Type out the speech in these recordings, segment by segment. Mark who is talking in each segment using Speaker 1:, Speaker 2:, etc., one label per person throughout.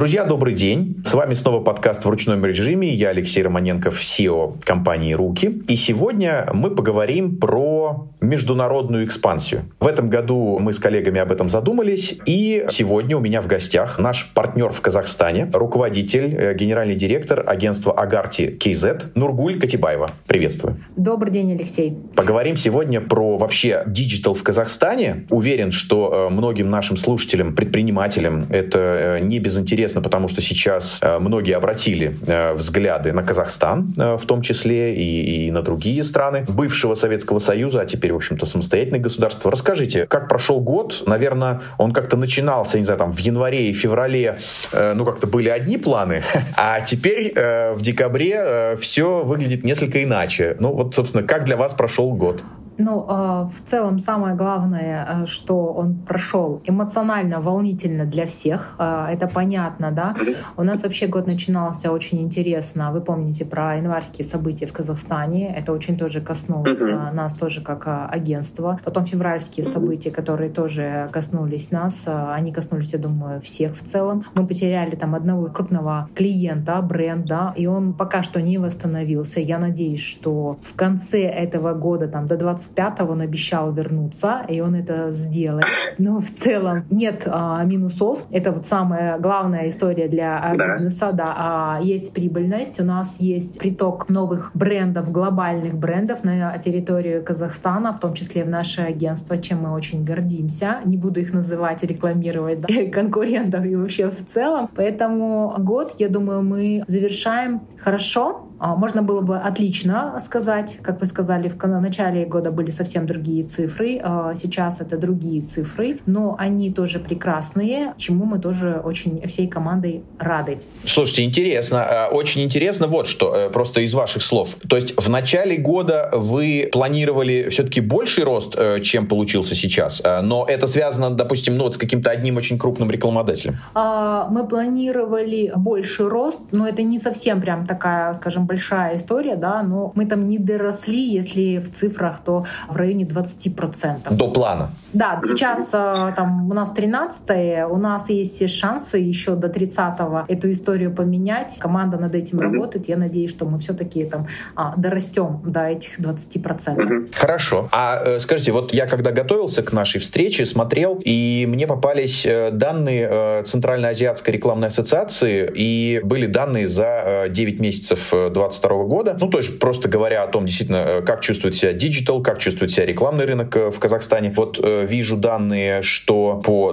Speaker 1: Друзья, добрый день. С вами снова подкаст в ручном режиме. Я Алексей Романенков, CEO компании «Руки». И сегодня мы поговорим про международную экспансию. В этом году мы с коллегами об этом задумались. И сегодня у меня в гостях наш партнер в Казахстане, руководитель, э, генеральный директор агентства Agarty KZ Нургуль Катибаева. Приветствую.
Speaker 2: Добрый день, Алексей.
Speaker 1: Поговорим сегодня про вообще digital в Казахстане. Уверен, что э, многим нашим слушателям, предпринимателям это э, не безинтересно интересно, потому что сейчас э, многие обратили э, взгляды на Казахстан, э, в том числе и, и на другие страны бывшего Советского Союза, а теперь, в общем-то, самостоятельное государство. Расскажите, как прошел год? Наверное, он как-то начинался, не знаю, там, в январе и феврале, ну, как-то были одни планы, а теперь в декабре все выглядит несколько иначе. Ну, вот, собственно, как для вас прошел год?
Speaker 2: Ну, а, в целом самое главное, э, что он прошел эмоционально волнительно для всех. А, это понятно, да. У нас вообще год начинался очень интересно. Вы помните про январские события в Казахстане. Это очень тоже коснулось uh нас тоже как агентства. Потом февральские события, которые тоже коснулись нас. Они коснулись, я думаю, всех в целом. Мы потеряли там одного крупного клиента, бренда, и он пока что не восстановился. Я надеюсь, что в конце этого года, там до 20 25 он обещал вернуться, и он это сделает. Но в целом нет а, минусов. Это вот самая главная история для а, да. бизнеса. Да, а, есть прибыльность, у нас есть приток новых брендов, глобальных брендов на территорию Казахстана, в том числе в наше агентство, чем мы очень гордимся. Не буду их называть, рекламировать да, конкурентов и вообще в целом. Поэтому год, я думаю, мы завершаем хорошо. А, можно было бы отлично сказать, как вы сказали, в начале года были совсем другие цифры, а, сейчас это другие цифры, но они тоже прекрасные, чему мы тоже очень всей командой рады.
Speaker 1: Слушайте, интересно, а, очень интересно вот что, э, просто из ваших слов. То есть в начале года вы планировали все-таки больший рост, э, чем получился сейчас, но это связано, допустим, ну, вот с каким-то одним очень крупным рекламодателем?
Speaker 2: Мы планировали больший рост, но это не совсем прям такая, скажем, большая история, да, но мы там не доросли, если в цифрах, то в районе 20%.
Speaker 1: До плана?
Speaker 2: Да, сейчас э, там у нас 13 у нас есть шансы еще до 30-го эту историю поменять. Команда над этим mm-hmm. работает. Я надеюсь, что мы все-таки там а, дорастем до этих 20%. Mm-hmm.
Speaker 1: Хорошо. А э, скажите, вот я когда готовился к нашей встрече, смотрел, и мне попались э, данные э, Центральноазиатской рекламной ассоциации, и были данные за 9 месяцев 2022 года. Ну, то есть, просто говоря о том, действительно, э, как чувствует себя диджитал, как чувствует себя рекламный рынок э, в Казахстане. Вот э, вижу данные, что по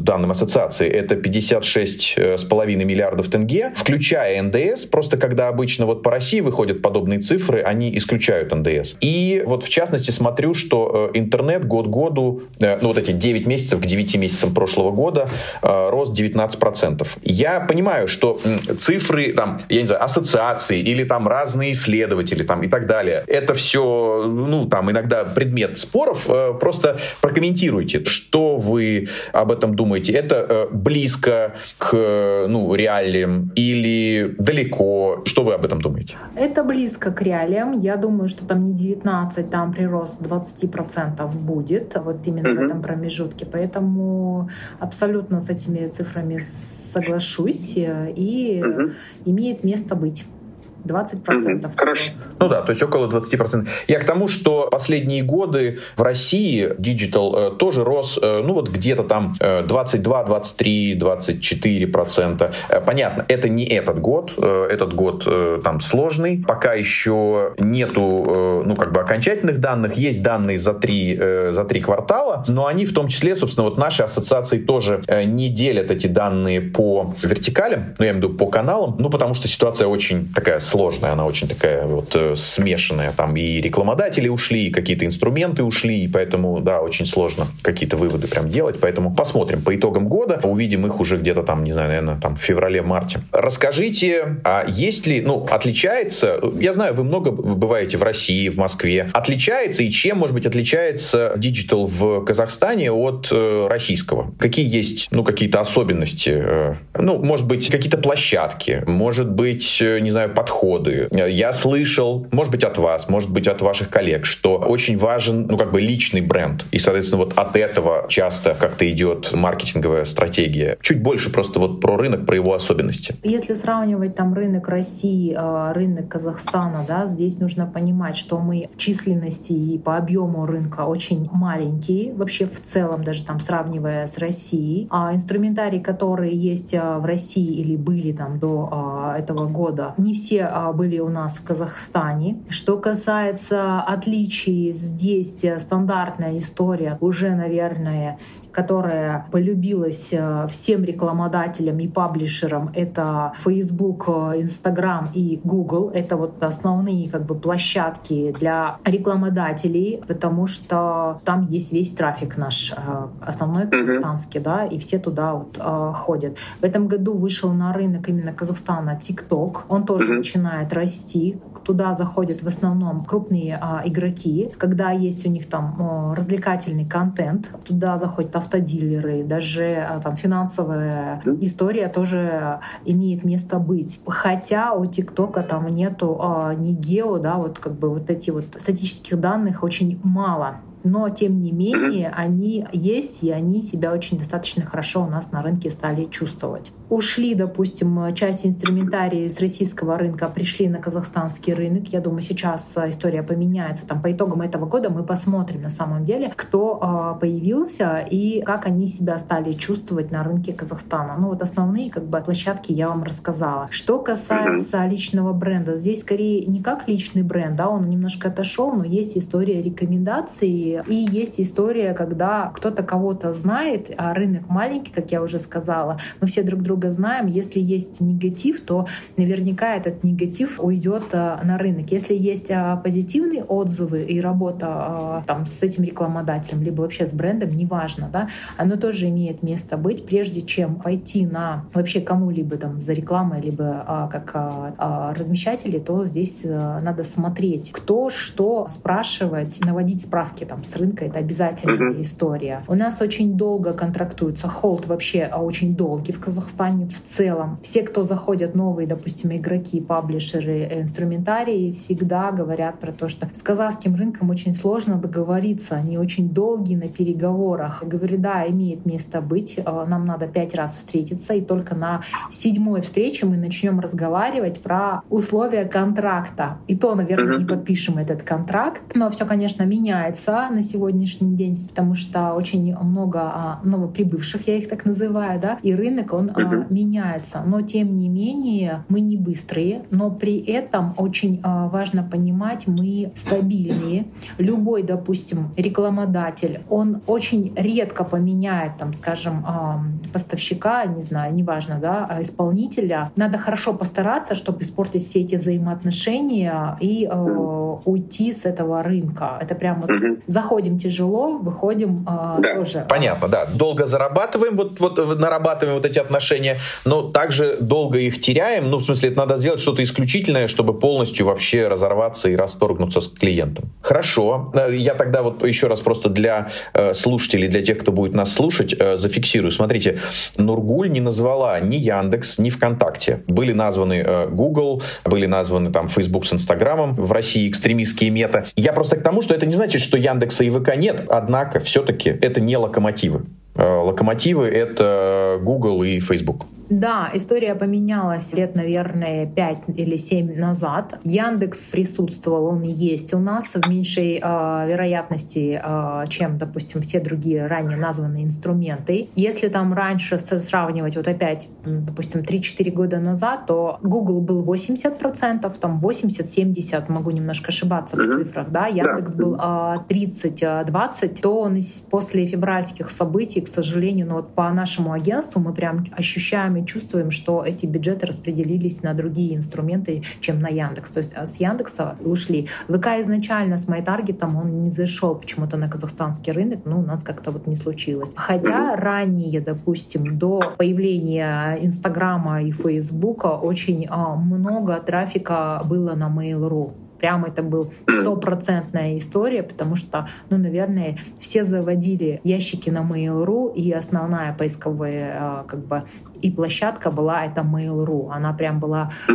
Speaker 1: данным ассоциации это 56,5 миллиардов тенге, включая НДС. Просто когда обычно вот по России выходят подобные цифры, они исключают НДС. И вот в частности смотрю, что интернет год году, ну вот эти 9 месяцев к 9 месяцам прошлого года рост 19%. Я понимаю, что цифры, там, я не знаю, ассоциации, публикации или там разные исследователи там и так далее. Это все, ну, там иногда предмет споров. Э, просто прокомментируйте, что вы об этом думаете. Это э, близко к, ну, реалиям или далеко? Что вы об этом думаете?
Speaker 2: Это близко к реалиям. Я думаю, что там не 19, там прирост 20% будет, вот именно mm-hmm. в этом промежутке. Поэтому абсолютно с этими цифрами соглашусь э, и угу. имеет место быть. 20%. Mm-hmm.
Speaker 1: Хорошо. Ну да, то есть около 20%. Я к тому, что последние годы в России диджитал э, тоже рос, э, ну вот где-то там э, 22, 23, 24 процента. Э, понятно, это не этот год, э, этот год э, там сложный, пока еще нету, э, ну как бы окончательных данных, есть данные за три, э, за три квартала, но они в том числе, собственно, вот наши ассоциации тоже э, не делят эти данные по вертикалям, ну я имею в виду по каналам, ну потому что ситуация очень такая сложная, она очень такая вот э, смешанная. Там и рекламодатели ушли, и какие-то инструменты ушли, и поэтому, да, очень сложно какие-то выводы прям делать. Поэтому посмотрим по итогам года, увидим их уже где-то там, не знаю, наверное, там в феврале-марте. Расскажите, а есть ли, ну, отличается, я знаю, вы много бываете в России, в Москве, отличается и чем, может быть, отличается диджитал в Казахстане от э, российского? Какие есть, ну, какие-то особенности? Э, ну, может быть, какие-то площадки, может быть, э, не знаю, подходы подходы. Я слышал, может быть, от вас, может быть, от ваших коллег, что очень важен, ну, как бы личный бренд. И, соответственно, вот от этого часто как-то идет маркетинговая стратегия. Чуть больше просто вот про рынок, про его особенности.
Speaker 2: Если сравнивать там рынок России, а, рынок Казахстана, да, здесь нужно понимать, что мы в численности и по объему рынка очень маленькие, вообще в целом даже там сравнивая с Россией. А инструментарий, которые есть а, в России или были там до а, этого года, не все были у нас в Казахстане. Что касается отличий, здесь стандартная история уже, наверное, которая полюбилась э, всем рекламодателям и паблишерам, это Facebook, э, Instagram и Google. Это вот основные как бы площадки для рекламодателей, потому что там есть весь трафик наш, э, основной казахстанский, да, и все туда вот ходят. В этом году вышел на рынок именно Казахстана TikTok. Он тоже начинает расти. Туда заходят в основном крупные а, игроки, когда есть у них там а, развлекательный контент. Туда заходят автодилеры, даже а, там финансовая история тоже имеет место быть. Хотя у ТикТока там нету а, ни гео, да, вот как бы вот эти вот статистических данных очень мало но тем не менее они есть, и они себя очень достаточно хорошо у нас на рынке стали чувствовать. Ушли, допустим, часть инструментария с российского рынка, пришли на казахстанский рынок. Я думаю, сейчас история поменяется. Там по итогам этого года мы посмотрим на самом деле, кто э, появился и как они себя стали чувствовать на рынке Казахстана. Ну вот основные как бы площадки я вам рассказала. Что касается личного бренда, здесь скорее не как личный бренд, да, он немножко отошел, но есть история рекомендаций и есть история, когда кто-то кого-то знает, а рынок маленький, как я уже сказала, мы все друг друга знаем. Если есть негатив, то наверняка этот негатив уйдет а, на рынок. Если есть а, позитивные отзывы и работа там с этим рекламодателем, либо вообще с брендом, неважно, да, оно тоже имеет место быть, прежде чем пойти на вообще кому-либо там за рекламой, либо как размещатели, то здесь надо смотреть, кто что спрашивать, наводить справки там с рынка, это обязательная mm-hmm. история. У нас очень долго контрактуется, холд вообще а, очень долгий в Казахстане в целом. Все, кто заходят новые, допустим, игроки, паблишеры, инструментарии, всегда говорят про то, что с казахским рынком очень сложно договориться, они очень долгие на переговорах. Я говорю, да, имеет место быть, а, нам надо пять раз встретиться, и только на седьмой встрече мы начнем разговаривать про условия контракта. И то, наверное, не подпишем этот контракт, но все, конечно, меняется на сегодняшний день, потому что очень много а, новоприбывших, я их так называю, да, и рынок, он uh-huh. меняется. Но, тем не менее, мы не быстрые, но при этом очень а, важно понимать, мы стабильнее. Любой, допустим, рекламодатель, он очень редко поменяет, там, скажем, поставщика, не знаю, неважно, да, исполнителя. Надо хорошо постараться, чтобы испортить все эти взаимоотношения и э, уйти с этого рынка. Это прямо uh-huh заходим тяжело, выходим э, да. тоже.
Speaker 1: Понятно, да. Долго зарабатываем, вот, вот нарабатываем вот эти отношения, но также долго их теряем. Ну, в смысле, это надо сделать что-то исключительное, чтобы полностью вообще разорваться и расторгнуться с клиентом. Хорошо. Э, я тогда вот еще раз просто для э, слушателей, для тех, кто будет нас слушать, э, зафиксирую. Смотрите, Нургуль не назвала ни Яндекс, ни ВКонтакте. Были названы э, Google, были названы там Facebook с Инстаграмом, в России экстремистские мета. Я просто к тому, что это не значит, что Яндекс Яндекса и ВК нет, однако все-таки это не локомотивы. Э, локомотивы — это Google и Facebook.
Speaker 2: Да, история поменялась лет, наверное, 5 или 7 назад. Яндекс присутствовал, он есть у нас в меньшей э, вероятности, э, чем, допустим, все другие ранее названные инструменты. Если там раньше сравнивать, вот опять, допустим, 3-4 года назад, то Google был 80%, там 80-70, могу немножко ошибаться в цифрах, да, Яндекс был э, 30-20, то он после февральских событий, к сожалению, но вот по нашему агентству мы прям ощущаем и чувствуем, что эти бюджеты распределились на другие инструменты, чем на Яндекс. То есть а с Яндекса ушли. ВК изначально с MyTarget он не зашел почему-то на казахстанский рынок, но у нас как-то вот не случилось. Хотя ранее, допустим, до появления Инстаграма и Фейсбука очень а, много трафика было на Mail.ru. Прям это был стопроцентная история, потому что, ну, наверное, все заводили ящики на Mail.ru, и основная поисковая как бы И площадка была это Mail.ru. Она прям была э,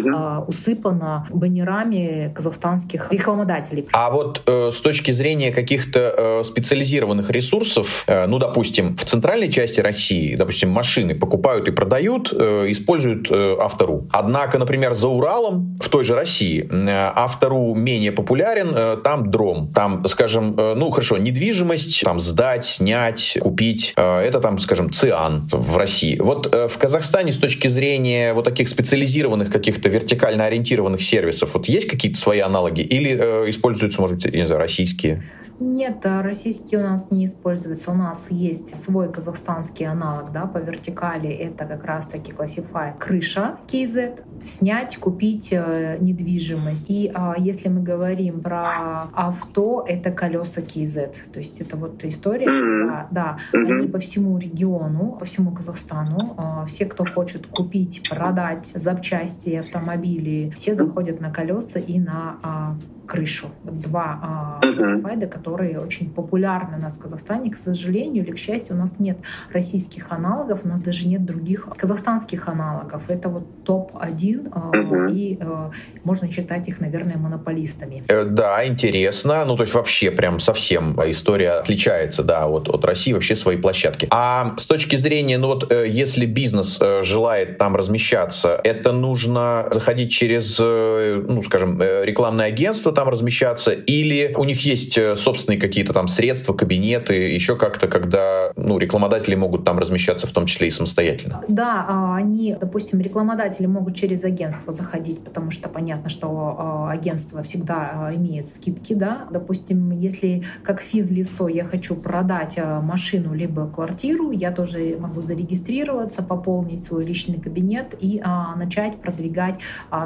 Speaker 2: усыпана баннерами казахстанских рекламодателей.
Speaker 1: А вот э, с точки зрения каких-то э, специализированных ресурсов, э, ну, допустим, в центральной части России, допустим, машины покупают и продают, э, используют э, Автору. Однако, например, за Уралом в той же России э, Автору менее популярен, э, там дром. Там, скажем, э, ну, хорошо, недвижимость, там сдать, снять, купить, э, это там, скажем, циан в России. Вот э, в Казахстане с точки зрения вот таких специализированных каких-то вертикально ориентированных сервисов, вот есть какие-то свои аналоги или э, используются, может быть, не знаю, российские?
Speaker 2: Нет, а российский у нас не используется. У нас есть свой казахстанский аналог да, по вертикали. Это как раз-таки классифай крыша KZ. Снять, купить э, недвижимость. И а, если мы говорим про авто, это колеса KZ. То есть это вот история. Mm-hmm. Да, да, mm-hmm. они по всему региону, по всему Казахстану. А, все, кто хочет купить, продать запчасти, автомобили, все заходят на колеса и на а, крышу. Два классифайда, которые очень популярны у нас в Казахстане. К сожалению или к счастью, у нас нет российских аналогов, у нас даже нет других казахстанских аналогов. Это вот топ-1, uh-huh. и э, можно считать их, наверное, монополистами.
Speaker 1: Э, да, интересно. Ну, то есть вообще прям совсем история отличается, да, от, от России вообще свои площадки. А с точки зрения, ну вот, э, если бизнес желает там размещаться, это нужно заходить через, ну, скажем, рекламное агентство, там размещаться, или у них есть э, собственные какие-то там средства, кабинеты, еще как-то, когда ну, рекламодатели могут там размещаться, в том числе и самостоятельно?
Speaker 2: Да, а, они, допустим, рекламодатели могут через агентство заходить, потому что понятно, что а, агентство всегда а, имеет скидки, да. Допустим, если как физлицо я хочу продать машину либо квартиру, я тоже могу зарегистрироваться, пополнить свой личный кабинет и начать продвигать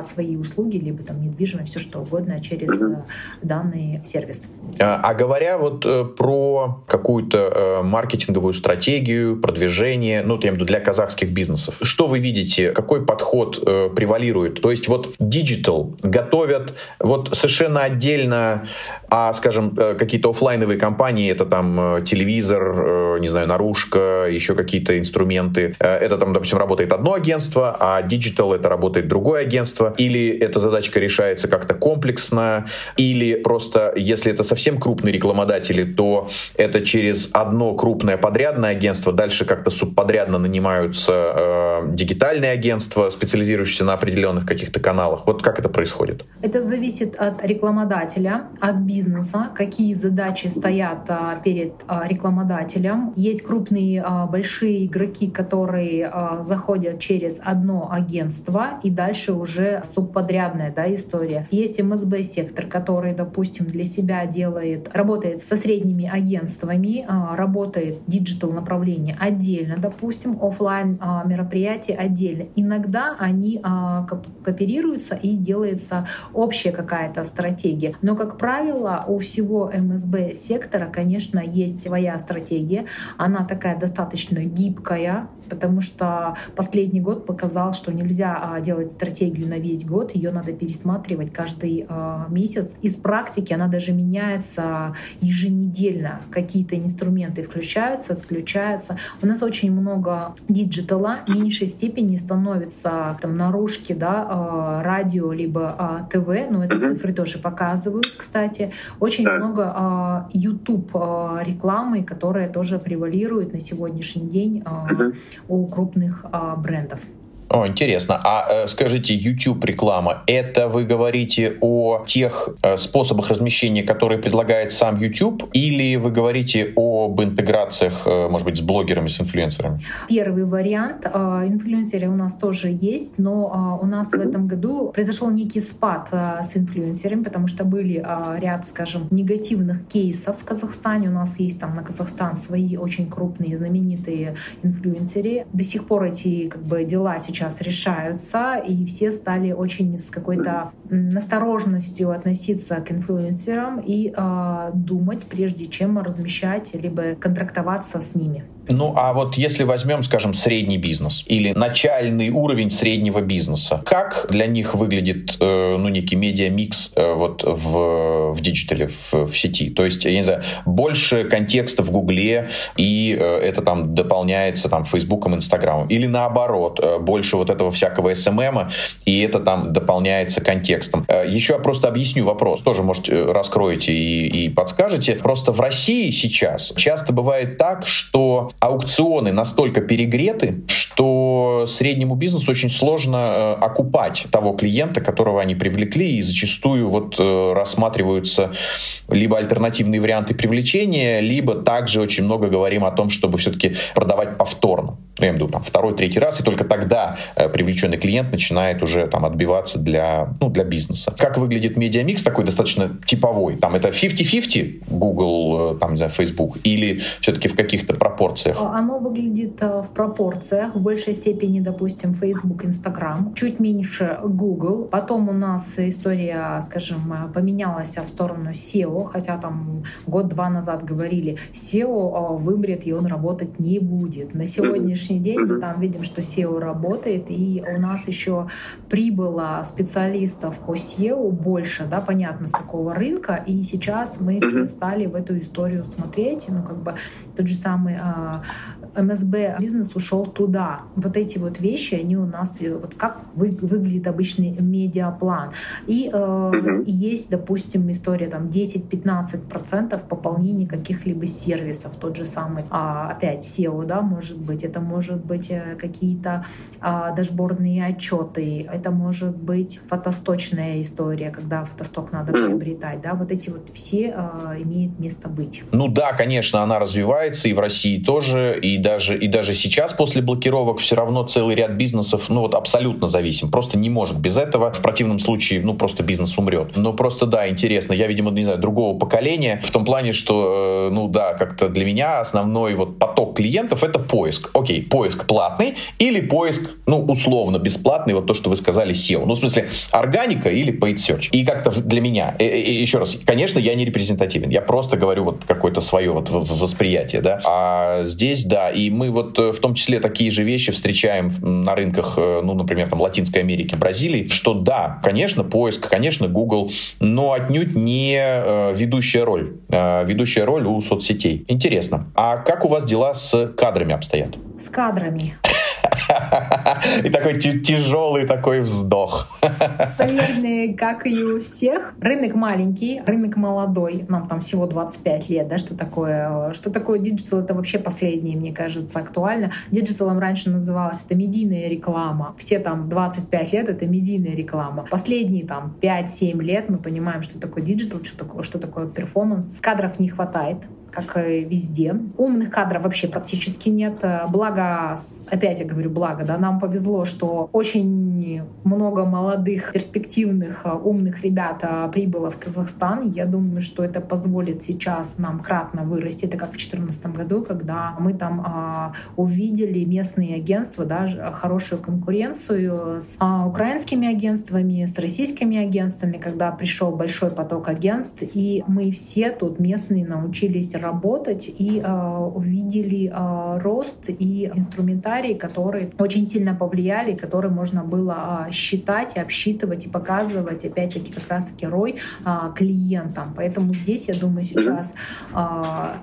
Speaker 2: свои услуги, либо там недвижимость, все что угодно через mm данный сервис.
Speaker 1: А, а говоря вот э, про какую-то э, маркетинговую стратегию, продвижение, ну, я имею в виду для казахских бизнесов, что вы видите, какой подход э, превалирует? То есть вот digital готовят вот совершенно отдельно, а, скажем, какие-то офлайновые компании, это там телевизор, не знаю, наружка, еще какие-то инструменты, это там, допустим, работает одно агентство, а digital это работает другое агентство, или эта задачка решается как-то комплексно, или просто, если это совсем крупные рекламодатели, то это через одно крупное подрядное агентство, дальше как-то субподрядно нанимаются э, дигитальные агентства, специализирующиеся на определенных каких-то каналах. Вот как это происходит?
Speaker 2: Это зависит от рекламодателя, от бизнеса, какие задачи стоят а, перед а, рекламодателем. Есть крупные а, большие игроки, которые а, заходят через одно агентство, и дальше уже субподрядная да, история. Есть МСБ-сектор, сектор, который, допустим, для себя делает, работает со средними агентствами, а, работает диджитал направление отдельно, допустим, офлайн а, мероприятия отдельно. Иногда они а, кооперируются и делается общая какая-то стратегия. Но, как правило, у всего МСБ сектора, конечно, есть своя стратегия. Она такая достаточно гибкая, потому что последний год показал, что нельзя делать стратегию на весь год, ее надо пересматривать каждый месяц месяц. Из практики она даже меняется еженедельно. Какие-то инструменты включаются, отключаются. У нас очень много диджитала, в меньшей степени становится там наружки, да, э, радио, либо э, ТВ, но это цифры тоже показывают, кстати. Очень да. много э, YouTube рекламы, которая тоже превалирует на сегодняшний день у крупных брендов.
Speaker 1: О, интересно. А э, скажите, YouTube реклама, это вы говорите о тех э, способах размещения, которые предлагает сам YouTube, или вы говорите об интеграциях, э, может быть, с блогерами, с инфлюенсерами?
Speaker 2: Первый вариант. Э, инфлюенсеры у нас тоже есть, но э, у нас в этом году произошел некий спад э, с инфлюенсерами, потому что были ряд, скажем, негативных кейсов в Казахстане. У нас есть там на Казахстан свои очень крупные, знаменитые инфлюенсеры. До сих пор эти как бы дела сейчас сейчас решаются, и все стали очень с какой-то настороженностью относиться к инфлюенсерам и э, думать, прежде чем размещать, либо контрактоваться с ними.
Speaker 1: Ну, а вот если возьмем, скажем, средний бизнес или начальный уровень среднего бизнеса, как для них выглядит, э, ну, некий медиа-микс э, вот в, в диджитале, в, в сети? То есть, я не знаю, больше контекста в Гугле, и э, это там дополняется там Фейсбуком, Инстаграмом. Или наоборот, э, больше вот этого всякого СММа, и это там дополняется контекстом. Э, еще я просто объясню вопрос, тоже, может, э, раскроете и, и подскажете. Просто в России сейчас часто бывает так, что аукционы настолько перегреты, что среднему бизнесу очень сложно э, окупать того клиента, которого они привлекли, и зачастую вот э, рассматриваются либо альтернативные варианты привлечения, либо также очень много говорим о том, чтобы все-таки продавать повторно. Ну, я имею в виду там второй, третий раз, и только тогда э, привлеченный клиент начинает уже там отбиваться для, ну, для бизнеса. Как выглядит медиамикс такой достаточно типовой? Там это 50-50 Google, э, там, не знаю, Facebook, или все-таки в каких-то пропорциях?
Speaker 2: Оно выглядит э, в пропорциях. В большей степени, допустим, Facebook, Instagram. Чуть меньше Google. Потом у нас история, скажем, поменялась в сторону SEO, хотя там год-два назад говорили, SEO вымрет и он работать не будет. На сегодняшний день мы там видим, что SEO работает, и у нас еще прибыло специалистов по SEO больше, да, понятно, с какого рынка, и сейчас мы все стали в эту историю смотреть, ну, как бы тот же самый а, МСБ бизнес ушел туда. Вот эти вот вещи, они у нас, вот как вы, выглядит обычный медиаплан. И э, есть, допустим, история там 10-15% пополнения каких-либо сервисов, тот же самый, а, опять SEO, да, может быть, это может быть э, какие-то а, дашбордные отчеты, это может быть фотосточная история, когда фотосток надо приобретать, да, вот эти вот все а, имеют место быть.
Speaker 1: Ну да, конечно, она развивается и в России тоже, и даже, и даже сейчас после блокировок все равно целый ряд бизнесов, ну вот абсолютно зависим, просто не может без этого, в противном случае, ну просто бизнес умрет. Но просто да, интересно, я, видимо, не знаю, другого поколения, в том плане, что, э, ну да, как-то для меня основной вот поток клиентов это поиск. Окей, поиск платный или поиск, ну, условно бесплатный, вот то, что вы сказали, SEO. Ну, в смысле, органика или paid search. И как-то для меня, и, и, еще раз, конечно, я не репрезентативен, я просто говорю вот какое-то свое вот восприятие, да. А здесь, да, и мы вот э, в том числе такие же вещи встречаем на рынках, э, ну, например, там, Латинской Америки, Бразилии, что да, конечно, поиск, конечно, Google, но отнюдь не э, ведущая роль. Ведущая роль у соцсетей. Интересно. А как у вас дела с кадрами обстоят?
Speaker 2: С кадрами.
Speaker 1: И такой тяжелый такой вздох.
Speaker 2: Наверное, как и у всех. Рынок маленький, рынок молодой. Нам там всего 25 лет, да, что такое? Что такое диджитал? Это вообще последнее, мне кажется, актуально. Диджиталом раньше называлось это медийная реклама. Все там 25 лет — это медийная реклама. Последние там 5-7 лет мы понимаем, что такое диджитал, что такое, что такое перформанс. Кадров не хватает как и везде. Умных кадров вообще практически нет. Благо, опять я говорю благо, да, нам повезло, что очень много молодых, перспективных, умных ребят а, прибыло в Казахстан. Я думаю, что это позволит сейчас нам кратно вырасти. Это как в 2014 году, когда мы там а, увидели местные агентства, да, хорошую конкуренцию с а, украинскими агентствами, с российскими агентствами, когда пришел большой поток агентств, и мы все тут местные научились работать и э, увидели э, рост и инструментарий, которые очень сильно повлияли, которые можно было э, считать, обсчитывать и показывать, опять-таки, как раз-таки ROI клиентам. Поэтому здесь, я думаю, сейчас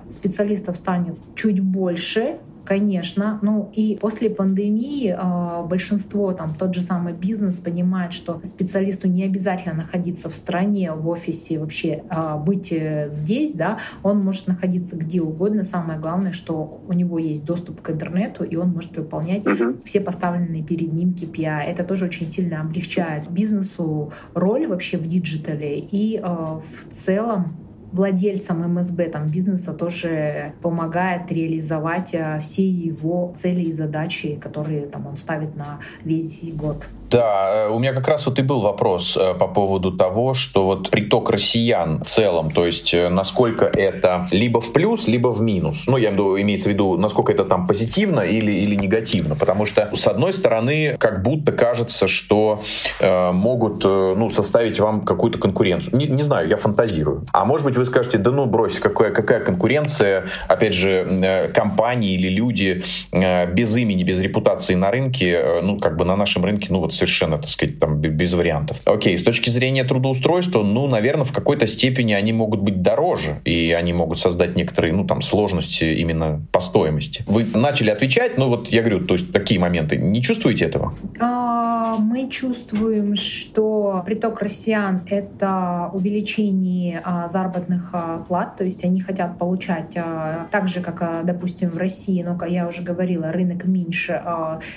Speaker 2: специалистов станет чуть больше, Конечно. Ну и после пандемии э, большинство, там тот же самый бизнес понимает, что специалисту не обязательно находиться в стране, в офисе, вообще э, быть э, здесь, да, он может находиться где угодно. Самое главное, что у него есть доступ к интернету, и он может выполнять uh-huh. все поставленные перед ним KPI. Это тоже очень сильно облегчает бизнесу роль вообще в диджитале и э, в целом владельцам МСБ, там, бизнеса тоже помогает реализовать э, все его цели и задачи, которые там, он ставит на весь год.
Speaker 1: Да, э, у меня как раз вот и был вопрос э, по поводу того, что вот приток россиян в целом, то есть э, насколько это либо в плюс, либо в минус. Ну, я имею в виду, насколько это там позитивно или, или негативно. Потому что, с одной стороны, как будто кажется, что э, могут ну, составить вам какую-то конкуренцию. Не, не знаю, я фантазирую. А может быть, быть, вы скажете, да ну брось, какая, какая конкуренция, опять же, э, компании или люди э, без имени, без репутации на рынке, э, ну, как бы на нашем рынке, ну, вот совершенно, так сказать, там, без вариантов. Окей, с точки зрения трудоустройства, ну, наверное, в какой-то степени они могут быть дороже, и они могут создать некоторые, ну, там, сложности именно по стоимости. Вы начали отвечать, ну, вот я говорю, то есть такие моменты. Не чувствуете этого?
Speaker 2: А, мы чувствуем, что приток россиян — это увеличение а, заработных а, плат, то есть они хотят получать так же, как, допустим, в России, но, как я уже говорила, рынок меньше,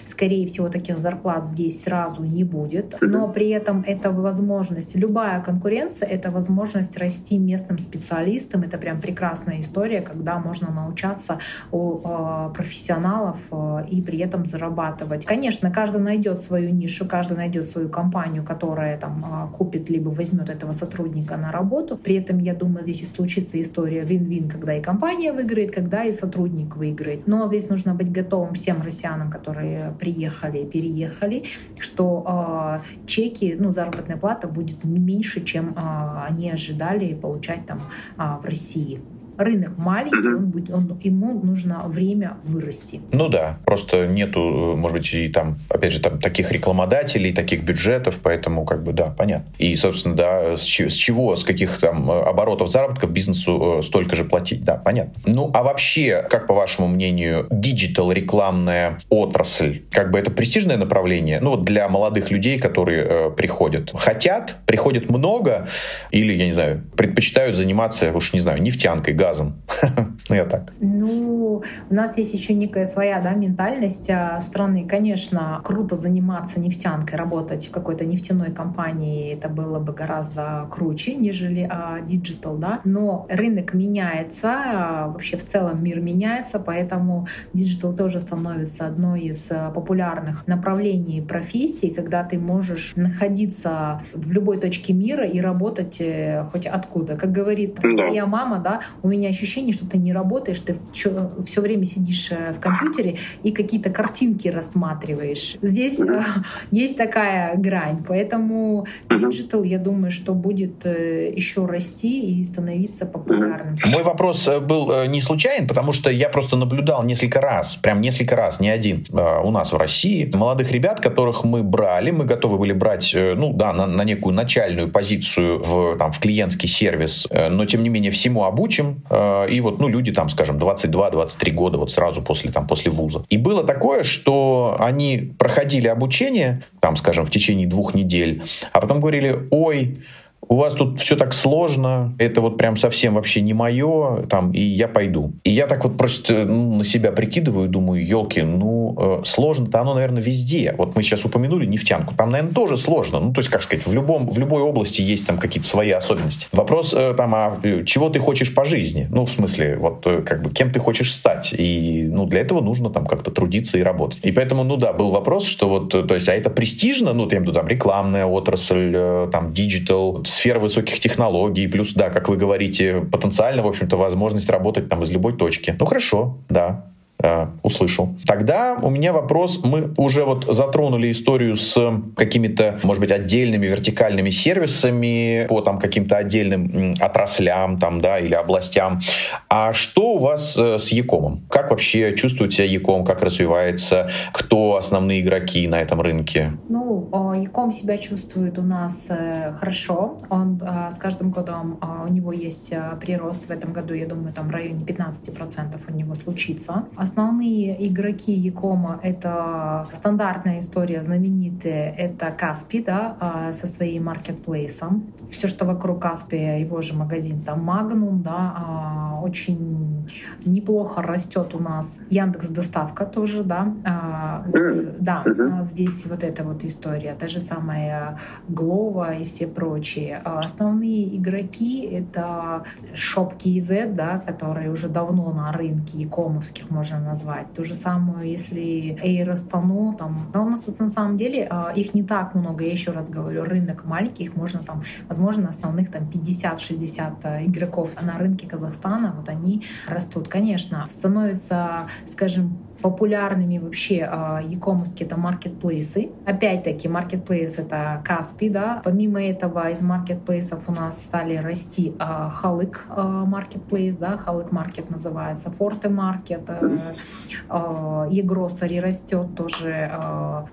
Speaker 2: скорее всего, таких зарплат здесь сразу не будет, но при этом это возможность, любая конкуренция — это возможность расти местным специалистам, это прям прекрасная история, когда можно научаться у профессионалов и при этом зарабатывать. Конечно, каждый найдет свою нишу, каждый найдет свою компанию, которая там а, купит либо возьмет этого сотрудника на работу. При этом, я думаю, здесь и случится история вин-вин, когда и компания выиграет, когда и сотрудник выиграет. Но здесь нужно быть готовым всем россиянам, которые приехали, переехали, что э, чеки, ну, заработная плата будет меньше, чем э, они ожидали получать там э, в России рынок маленький, он будет, он, ему нужно время вырасти.
Speaker 1: Ну да, просто нету, может быть, и там, опять же, там таких рекламодателей, таких бюджетов, поэтому как бы да, понятно. И, собственно, да, с, с чего, с каких там э, оборотов заработков бизнесу э, столько же платить, да, понятно. Ну а вообще, как по вашему мнению, digital рекламная отрасль, как бы это престижное направление, ну вот для молодых людей, которые э, приходят, хотят, приходят много или, я не знаю, предпочитают заниматься, уж не знаю, нефтянкой, газом, газом. ну, я так.
Speaker 2: Ну, у нас есть еще некая своя да, ментальность а, страны. Конечно, круто заниматься нефтянкой, работать в какой-то нефтяной компании. Это было бы гораздо круче, нежели digital, а, да. Но рынок меняется, а, вообще в целом мир меняется, поэтому digital тоже становится одной из популярных направлений профессии, когда ты можешь находиться в любой точке мира и работать э, хоть откуда. Как говорит моя мама, да, у меня меня ощущение, что ты не работаешь, ты все время сидишь э, в компьютере и какие-то картинки рассматриваешь. Здесь э, есть такая грань, поэтому digital, я думаю, что будет э, еще расти и становиться популярным.
Speaker 1: Мой вопрос был не случайен, потому что я просто наблюдал несколько раз, прям несколько раз, не один, у нас в России, молодых ребят, которых мы брали, мы готовы были брать, ну да, на, на некую начальную позицию в, там, в клиентский сервис, но тем не менее всему обучим, и вот, ну, люди там, скажем, 22-23 года вот сразу после, там, после вуза. И было такое, что они проходили обучение, там, скажем, в течение двух недель, а потом говорили, ой, у вас тут все так сложно, это вот прям совсем вообще не мое, там, и я пойду. И я так вот просто ну, на себя прикидываю, думаю, елки, ну, э, сложно-то оно, наверное, везде. Вот мы сейчас упомянули нефтянку, там, наверное, тоже сложно. Ну, то есть, как сказать, в, любом, в любой области есть там какие-то свои особенности. Вопрос э, там, а э, чего ты хочешь по жизни? Ну, в смысле, вот, э, как бы, кем ты хочешь стать? И, ну, для этого нужно там как-то трудиться и работать. И поэтому, ну, да, был вопрос, что вот, то есть, а это престижно? Ну, я имею в виду, там, рекламная отрасль, э, там, digital, сфера высоких технологий, плюс, да, как вы говорите, потенциально, в общем-то, возможность работать там из любой точки. Ну, хорошо, да. Э, услышал. Тогда у меня вопрос, мы уже вот затронули историю с какими-то, может быть, отдельными вертикальными сервисами по там каким-то отдельным отраслям там, да, или областям. А что у вас э, с Якомом? Как вообще чувствует себя Яком, как развивается, кто основные игроки на этом рынке?
Speaker 2: Ну, Яком себя чувствует у нас э, хорошо. Он с каждым годом у него есть прирост в этом году, я думаю, там в районе 15% у него случится. Основные игроки Якома — это стандартная история, знаменитая, это Каспи, да, а, со своим маркетплейсом. Все, что вокруг Каспи, его же магазин, там Магнум, да, а, очень неплохо растет у нас Яндекс Доставка тоже, да, а, вот, да, здесь вот эта вот история, та же самая Глова и все прочие. Основные игроки — это KZ, да, которые уже давно на рынке икомовских, можно можно назвать. То же самое, если Эйростану, там, но у нас на самом деле а, их не так много, я еще раз говорю, рынок маленький, их можно там, возможно, основных там 50-60 а, игроков на рынке Казахстана, вот они растут. Конечно, становится, скажем, популярными вообще e-commerce это маркетплейсы. Опять-таки, маркетплейс это Каспи, да. Помимо этого, из маркетплейсов у нас стали расти Халык маркетплейс, да, Халык маркет называется, Форте маркет, e-grocery растет тоже,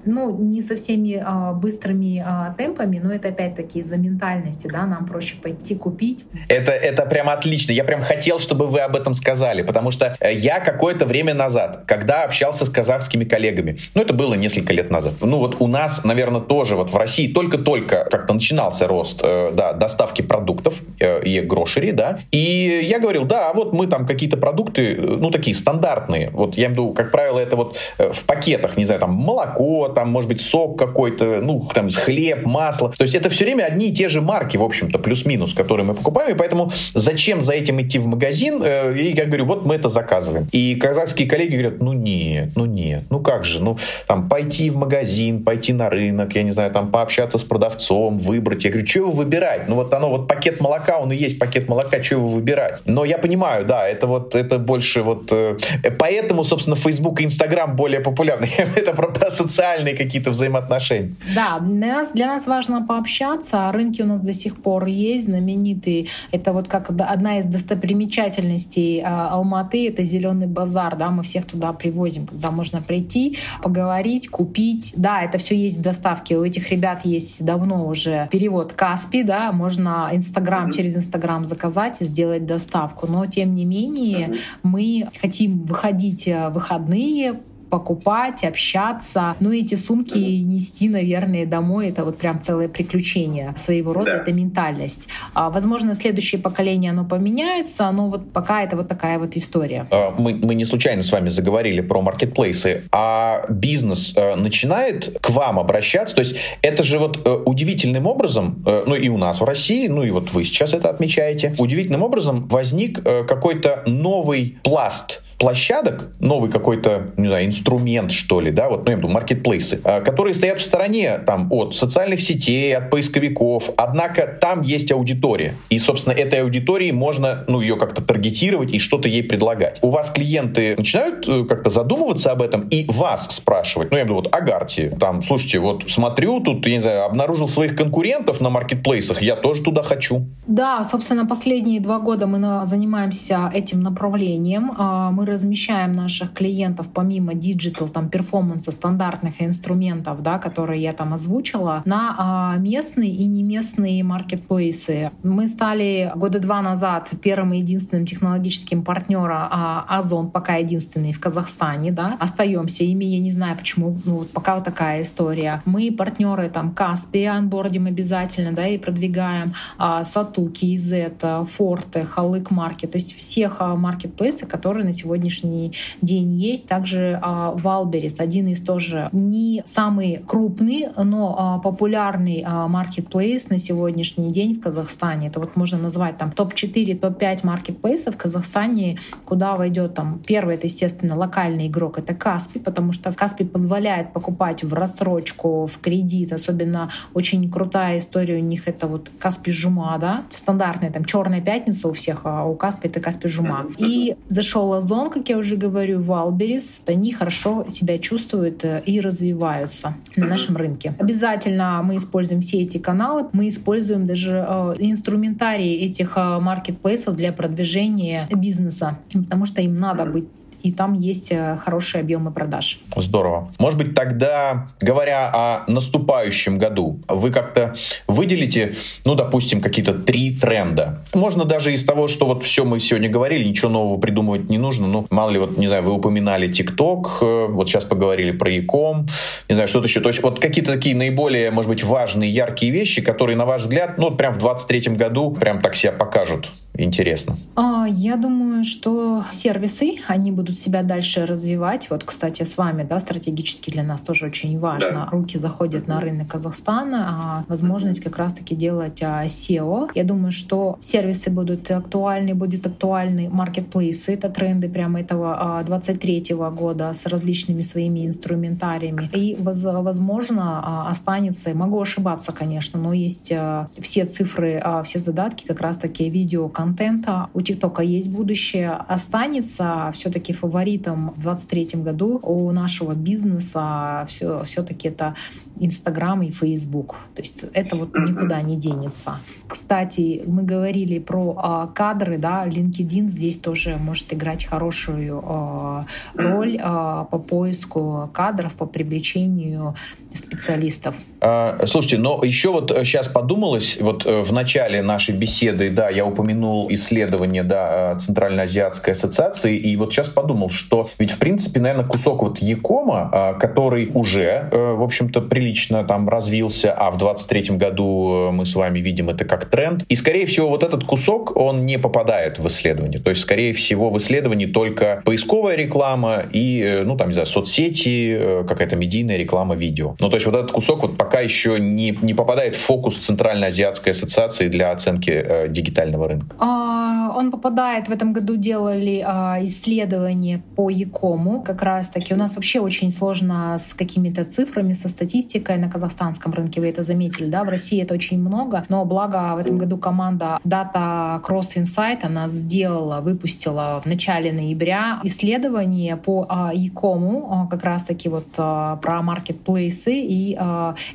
Speaker 2: ну, не со всеми быстрыми темпами, но это опять-таки из-за ментальности, да, нам проще пойти купить.
Speaker 1: Это, это прям отлично. Я прям хотел, чтобы вы об этом сказали, потому что э, я какое-то время назад, когда общался с казахскими коллегами, ну, это было несколько лет назад, ну, вот у нас, наверное, тоже вот в России только-только как-то начинался рост, э, да, доставки продуктов э, и грошери, да, и я говорил, да, вот мы там какие-то продукты, э, ну, такие стандартные, вот я имею в виду, как правило, это вот э, в пакетах, не знаю, там молоко, там, может быть, сок какой-то, ну, там, хлеб, масло, то есть это все время одни и те же марки, в общем-то, плюс-минус, которые мы покупаем, и поэтому зачем за этим идти в магазин? Э, и я говорю, вот мы это заказываем. И казахские коллеги говорят, ну нет, ну нет, ну как же, ну там пойти в магазин, пойти на рынок, я не знаю, там пообщаться с продавцом, выбрать. Я говорю, что его выбирать? Ну вот оно, вот пакет молока, он и есть пакет молока, что его выбирать? Но я понимаю, да, это вот, это больше вот, э, поэтому, собственно, Facebook и Instagram более популярны. это про, про социальные какие-то взаимоотношения.
Speaker 2: Да, для нас, для нас важно пообщаться, рынки у нас до сих пор есть, знаменитые. Это вот как одна из достопримечательностей а, Алматы, это зеленый базар, да, мы всех туда привозим, когда можно прийти, поговорить, купить. Да, это все есть в доставке. У этих ребят есть давно уже перевод Каспи, да, можно Инстаграм через Инстаграм заказать и сделать доставку. Но тем не менее мы хотим выходить в выходные, покупать, общаться. Ну, эти сумки нести, наверное, домой, это вот прям целое приключение своего рода, да. это ментальность. А, возможно, следующее поколение, оно поменяется, но вот пока это вот такая вот история.
Speaker 1: А, мы, мы не случайно с вами заговорили про маркетплейсы, а бизнес э, начинает к вам обращаться, то есть это же вот э, удивительным образом, э, ну и у нас в России, ну и вот вы сейчас это отмечаете, удивительным образом возник какой-то новый пласт площадок, новый какой-то, не знаю, инструмент, что ли, да, вот, ну, я виду, маркетплейсы, а, которые стоят в стороне там от социальных сетей, от поисковиков, однако там есть аудитория, и, собственно, этой аудитории можно, ну, ее как-то таргетировать и что-то ей предлагать. У вас клиенты начинают э, как-то задумываться об этом и вас спрашивать, ну, я виду, вот, Агарти, там, слушайте, вот, смотрю, тут, я не знаю, обнаружил своих конкурентов на маркетплейсах, я тоже туда хочу.
Speaker 2: Да, собственно, последние два года мы занимаемся этим направлением, а, размещаем наших клиентов помимо digital, там, перформанса, стандартных инструментов, да, которые я там озвучила, на а, местные и не местные маркетплейсы. Мы стали года два назад первым и единственным технологическим партнером а, Озон, пока единственный в Казахстане, да, остаемся ими, я не знаю почему, ну вот пока вот такая история. Мы партнеры там Kaspi onboard им обязательно, да, и продвигаем а, Satu.kz, Forte, Halyk Market, то есть всех а, маркетплейсов, которые на сегодня сегодняшний день есть. Также Wildberries, один из тоже не самый крупный, но а, популярный маркетплейс на сегодняшний день в Казахстане. Это вот можно назвать там топ-4, топ-5 маркетплейсов в Казахстане, куда войдет там первый, это, естественно, локальный игрок, это Kaspi, потому что Kaspi позволяет покупать в рассрочку, в кредит, особенно очень крутая история у них это вот Kaspi Жұма, да, стандартная там черная пятница у всех, а у Kaspi это Kaspi Жұма. И зашел Ozon, Ozon, как я уже говорю, Wildberries, они хорошо себя чувствуют э, и развиваются на нашем рынке. Обязательно мы используем все эти каналы, мы используем даже э, инструментарий этих э, маркетплейсов для продвижения бизнеса, потому что им надо быть и там есть э, хорошие объемы продаж.
Speaker 1: Здорово. Может быть, тогда, говоря о наступающем году, вы как-то выделите, ну, допустим, какие-то три тренда. Можно даже из того, что вот все мы сегодня говорили, ничего нового придумывать не нужно. Ну, мало ли, вот, не знаю, вы упоминали TikTok, э, вот сейчас поговорили про Яком, не знаю, что-то еще. То есть вот какие-то такие наиболее, может быть, важные, яркие вещи, которые, на ваш взгляд, ну, вот прям в 23 году прям так себя покажут интересно?
Speaker 2: А, я думаю, что сервисы, они будут себя дальше развивать. Вот, кстати, с вами, да, стратегически для нас тоже очень важно. Да. Руки заходят на рынок Казахстана, а возможность как раз-таки делать а, SEO. Я думаю, что сервисы будут актуальны, будет актуальны маркетплейсы. Это тренды прямо этого 23 -го года с различными своими инструментариями. И, возможно, останется, могу ошибаться, конечно, но есть все цифры, все задатки как раз-таки видео контента. У ТикТока есть будущее. Останется все-таки фаворитом в 2023 году у нашего бизнеса все, все-таки это Инстаграм и Фейсбук. То есть это вот никуда не денется. Кстати, мы говорили про э, кадры, да, LinkedIn здесь тоже может играть хорошую э, роль э, по поиску кадров, по привлечению специалистов.
Speaker 1: А, слушайте, но еще вот сейчас подумалось, вот э, в начале нашей беседы, да, я упомянул исследование, да, Центральноазиатской ассоциации, и вот сейчас подумал, что ведь, в принципе, наверное, кусок вот Якома, который уже, э, в общем-то, прилично там развился, а в 23 году э, мы с вами видим это как тренд, и, скорее всего, вот этот кусок, он не попадает в исследование, то есть, скорее всего, в исследовании только поисковая реклама и, ну, там, не знаю, соцсети, какая-то медийная реклама видео. Ну, то есть вот этот кусок вот пока еще не, не попадает в фокус Центральноазиатской ассоциации для оценки э, дигитального рынка.
Speaker 2: А, он попадает, в этом году делали а, исследование по Якому как раз-таки. У нас вообще очень сложно с какими-то цифрами, со статистикой на казахстанском рынке, вы это заметили, да, в России это очень много, но благо в этом году команда Data Cross Insight, она сделала, выпустила в начале ноября исследование по а, Якому, а, как раз-таки вот а, про маркетплейсы и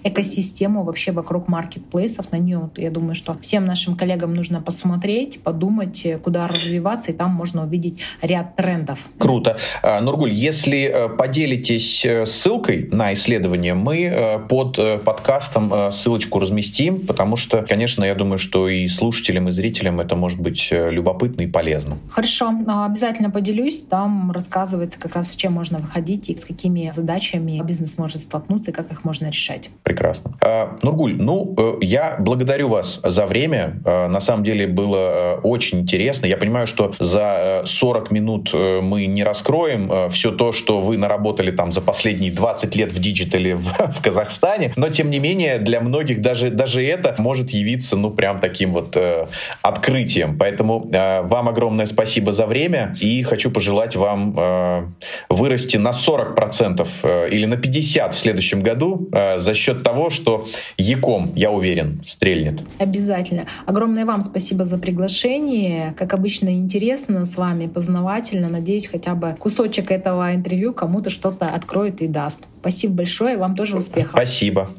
Speaker 2: экосистему вообще вокруг маркетплейсов. На нее, я думаю, что всем нашим коллегам нужно посмотреть, подумать, куда развиваться, и там можно увидеть ряд трендов.
Speaker 1: Круто. Нургуль, если э, поделитесь э, ссылкой на исследование, мы э, под подкастом ссылочку разместим, потому что, конечно, я думаю, что и слушателям, и зрителям это может быть любопытно и полезно.
Speaker 2: Хорошо, а, обязательно поделюсь. Там рассказывается как раз, с чем можно выходить и с какими задачами бизнес может столкнуться, и как их можно решать.
Speaker 1: Прекрасно. А, Нургуль, ну, э, я благодарю вас за время. А, на самом деле было э, очень интересно. Я понимаю, что за 40 э, минут мы не раскроем все то, что вы наработали там за последние 20 лет в digital е в, в Казахстане, но тем не менее для многих даже, даже это может явиться, ну, прям таким вот э, открытием. Поэтому э, вам огромное спасибо за время и хочу пожелать вам э, вырасти на 40% э, или на 50% в следующем году э, за счет того, что Яком, я уверен, стрельнет.
Speaker 2: Обязательно. Огромное вам спасибо за приглашение. Как обычно, интересно с вами, познавательно. Надеюсь, хотя бы кусочек этого интервью кому-то что-то откроет и даст. Спасибо большое, вам тоже успехов.
Speaker 1: Спасибо.